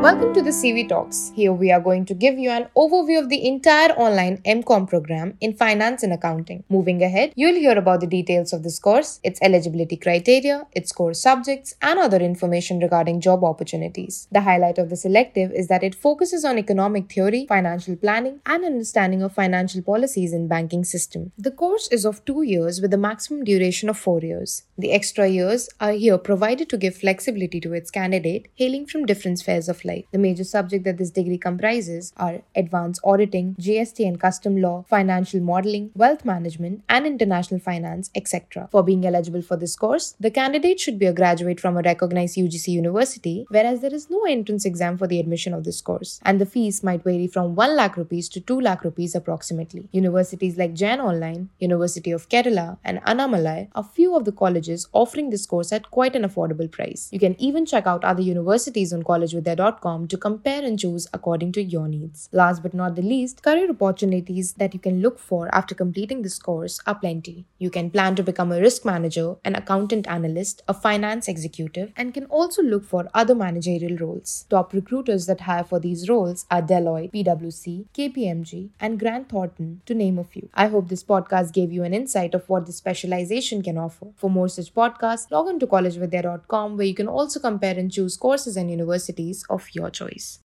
Welcome to the CV Talks. Here we are going to give you an overview of the entire online MCOM program in finance and accounting. Moving ahead, you'll hear about the details of this course, its eligibility criteria, its core subjects, and other information regarding job opportunities. The highlight of this elective is that it focuses on economic theory, financial planning, and understanding of financial policies in banking system. The course is of 2 years with a maximum duration of 4 years. The extra years are here provided to give flexibility to its candidate hailing from different spheres of life. The major subject that this degree comprises are advanced auditing, GST and custom law, financial modeling, wealth management, and international finance, etc. For being eligible for this course, the candidate should be a graduate from a recognized UGC university, whereas there is no entrance exam for the admission of this course, and the fees might vary from 1 lakh rupees to 2 lakh rupees approximately. Universities like Jain Online, University of Kerala, and Annamalai are few of the colleges offering this course at quite an affordable price. You can even check out other universities on to compare and choose according to your needs. Last but not the least, career opportunities that you can look for after completing this course are plenty. You can plan to become a risk manager, an accountant analyst, a finance executive, and can also look for other managerial roles. Top recruiters that hire for these roles are Deloitte, PwC, KPMG, and Grant Thornton, to name a few. I hope this podcast gave you an insight of what this specialization can offer. For more such podcasts, log on to collegevidya.com where you can also compare and choose courses and universities your choice.